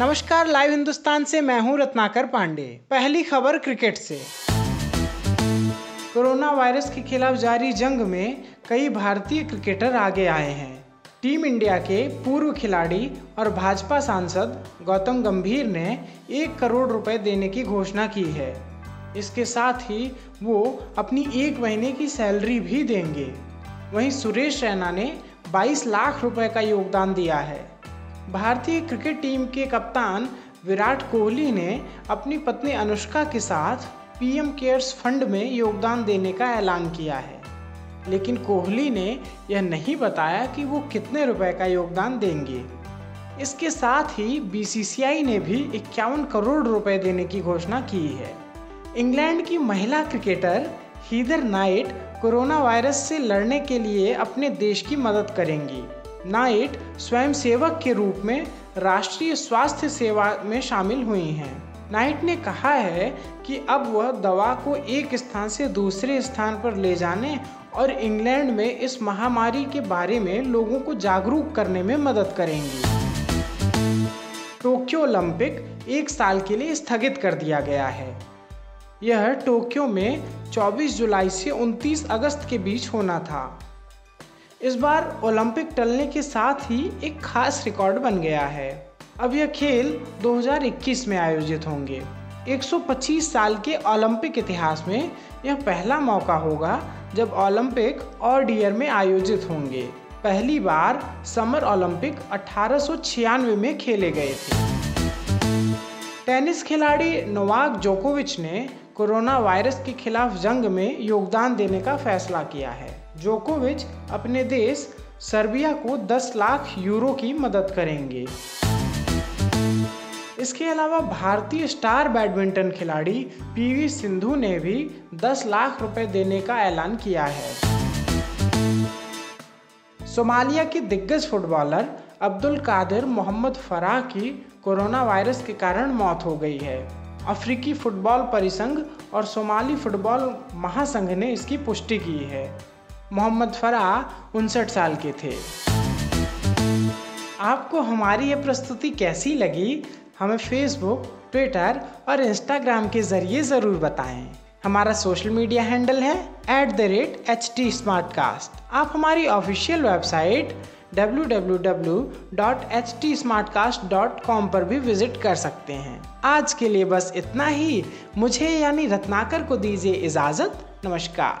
नमस्कार, लाइव हिंदुस्तान से मैं हूँ रत्नाकर पांडे। पहली खबर क्रिकेट से। कोरोना वायरस के खिलाफ जारी जंग में कई भारतीय क्रिकेटर आगे आए हैं। टीम इंडिया के पूर्व खिलाड़ी और भाजपा सांसद गौतम गंभीर ने एक करोड़ रुपए देने की घोषणा की है। इसके साथ ही वो अपनी एक महीने की सैलरी भी देंगे। वहीं सुरेश रैना ने 22 लाख रुपए का योगदान दिया है। भारतीय क्रिकेट टीम के कप्तान विराट कोहली ने अपनी पत्नी अनुष्का के साथ पीएम केयर्स फंड में योगदान देने का ऐलान किया है। लेकिन कोहली ने यह नहीं बताया कि वो कितने रुपए का योगदान देंगे। इसके साथ ही बीसीसीआई ने भी इक्यावन करोड़ रुपए देने की घोषणा की है। इंग्लैंड की महिला cricketer Heather Knight coronavirus से लड़ने के लिए अपने देश की मदद करेंगी। नाइट स्वयंसेवक के रूप में राष्ट्रीय स्वास्थ्य सेवा में शामिल हुई हैं। नाइट ने कहा है कि अब वह दवा को एक स्थान से दूसरे स्थान पर ले जाने और इंग्लैंड में इस महामारी के बारे में लोगों को जागरूक करने में मदद करेंगी। टोक्यो ओलंपिक एक साल के लिए स्थगित कर दिया गया है। यह टोक्यो में 24 जुलाई से 29 अगस्त के बीच होना था। इस बार ओलंपिक टलने के साथ ही एक खास रिकॉर्ड बन गया है। अब यह खेल 2021 में आयोजित होंगे। 125 साल के ओलंपिक इतिहास में यह पहला मौका होगा जब ओलंपिक और डियर में आयोजित होंगे। पहली बार समर ओलंपिक अठारह सौ छियानवे में खेले गए थे। टेनिस खिलाड़ी नोवाक जोकोविच ने कोरोना वायरस के खिलाफ जंग में योगदान देने का फैसला किया है। जोकोविच अपने देश सर्बिया को 10 लाख यूरो की मदद करेंगे। इसके अलावा भारतीय स्टार बैडमिंटन खिलाड़ी पीवी सिंधु ने भी 10 लाख रुपए देने का ऐलान किया है। सोमालिया की दिग्गज footballer Abdul Qadir Mohamed Farah की कोरोना वायरस के कारण मौत हो गई है। अफ्रीकी फुटबॉल परिसंघ और सोमाली फुटबॉल महासंघ ने इसकी पुष्टि की है। मोहम्मद फराह उनसठ साल के थे। आपको हमारी ये प्रस्तुति कैसी लगी, हमें फेसबुक ट्विटर और इंस्टाग्राम के ज़रिए ज़रूर बताएँ। हमारा सोशल मीडिया हैंडल है at the rate H T आप हमारी ऑफिशियल वेबसाइट www.htsmartcast.com पर भी विज़िट कर सकते हैं। आज के लिए बस इतना ही। मुझे यानी रत्नाकर को दीजिए इजाज़त। नमस्कार।